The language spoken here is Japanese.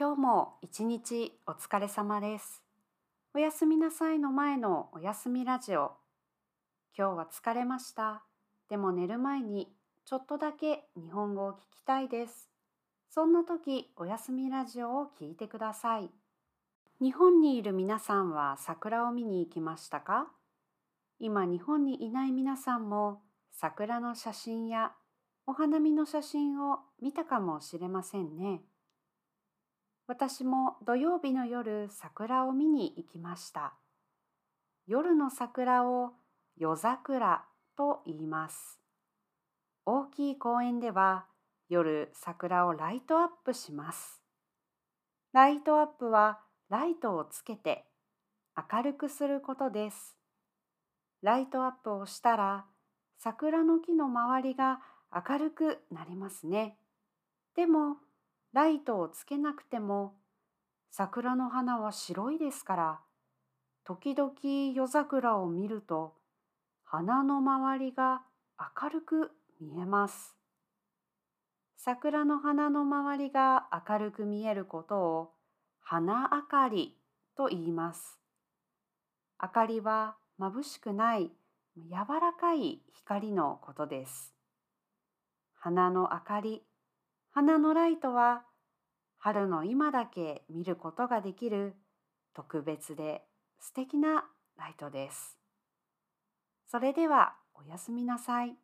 今日も一日お疲れ様です。おやすみなさいの前のおやすみラジオ。今日は疲れました。でも寝る前にちょっとだけ日本語を聞きたいです。そんな時、おやすみラジオを聞いてください。日本にいる皆さんは桜を見に行きましたか？今日本にいない皆さんも桜の写真やお花見の写真を見たかもしれませんね。私も土曜日の夜桜を見に行きました。夜の桜を夜桜と言います。大きい公園では夜桜をライトアップします。ライトアップはライトをつけて明るくすることです。ライトアップをしたら桜の木の周りが明るくなりますね。でもライトをつけなくても桜の花は白いですから時々夜桜を見ると花の周りが明るく見えます。桜の花の周りが明るく見えることを花明かりと言います。明かりは眩しくない柔らかい光のことです。花の明かり、花のライトは春の今だけ見ることができる特別で素敵なライトです。それではおやすみなさい。